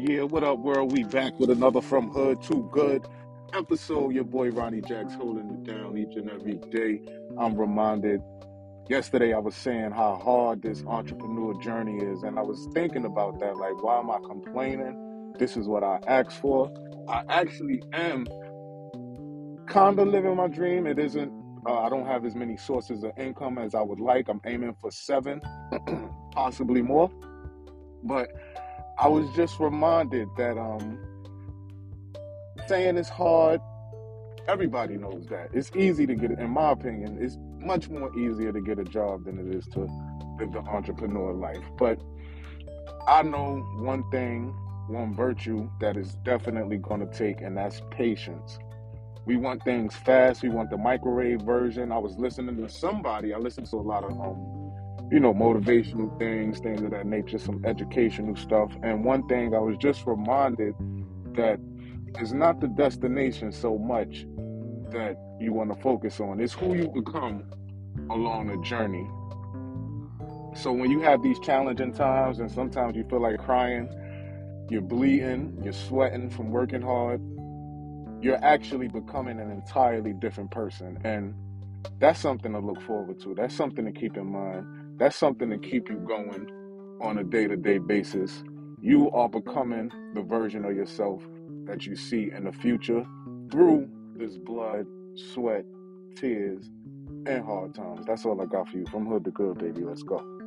yeah. What up, world? We back with another From Hood to Good episode. Your boy Ronnie Jacks holding it down each and every day. I'm reminded. Yesterday, I was saying how hard this entrepreneur journey is, and I was thinking about that. Like, why am I complaining? This is what I asked for. I actually am kind of living my dream. It isn't. Uh, I don't have as many sources of income as I would like. I'm aiming for seven, possibly more. But I was just reminded that um, saying it's hard. Everybody knows that it's easy to get. In my opinion, it's much more easier to get a job than it is to live the entrepreneur life. But I know one thing, one virtue that is definitely going to take, and that's patience. We want things fast. We want the microwave version. I was listening to somebody. I listened to a lot of um, you know, motivational things, things of that nature, some educational stuff. And one thing I was just reminded that it's not the destination so much that you want to focus on, it's who you become along the journey. So when you have these challenging times and sometimes you feel like crying, you're bleeding, you're sweating from working hard, you're actually becoming an entirely different person. And that's something to look forward to. That's something to keep in mind that's something to keep you going on a day to day basis. You are becoming the version of yourself that you see in the future through this blood, sweat, tears, and hard times. That's all I got for you. From hood to good, baby. Let's go.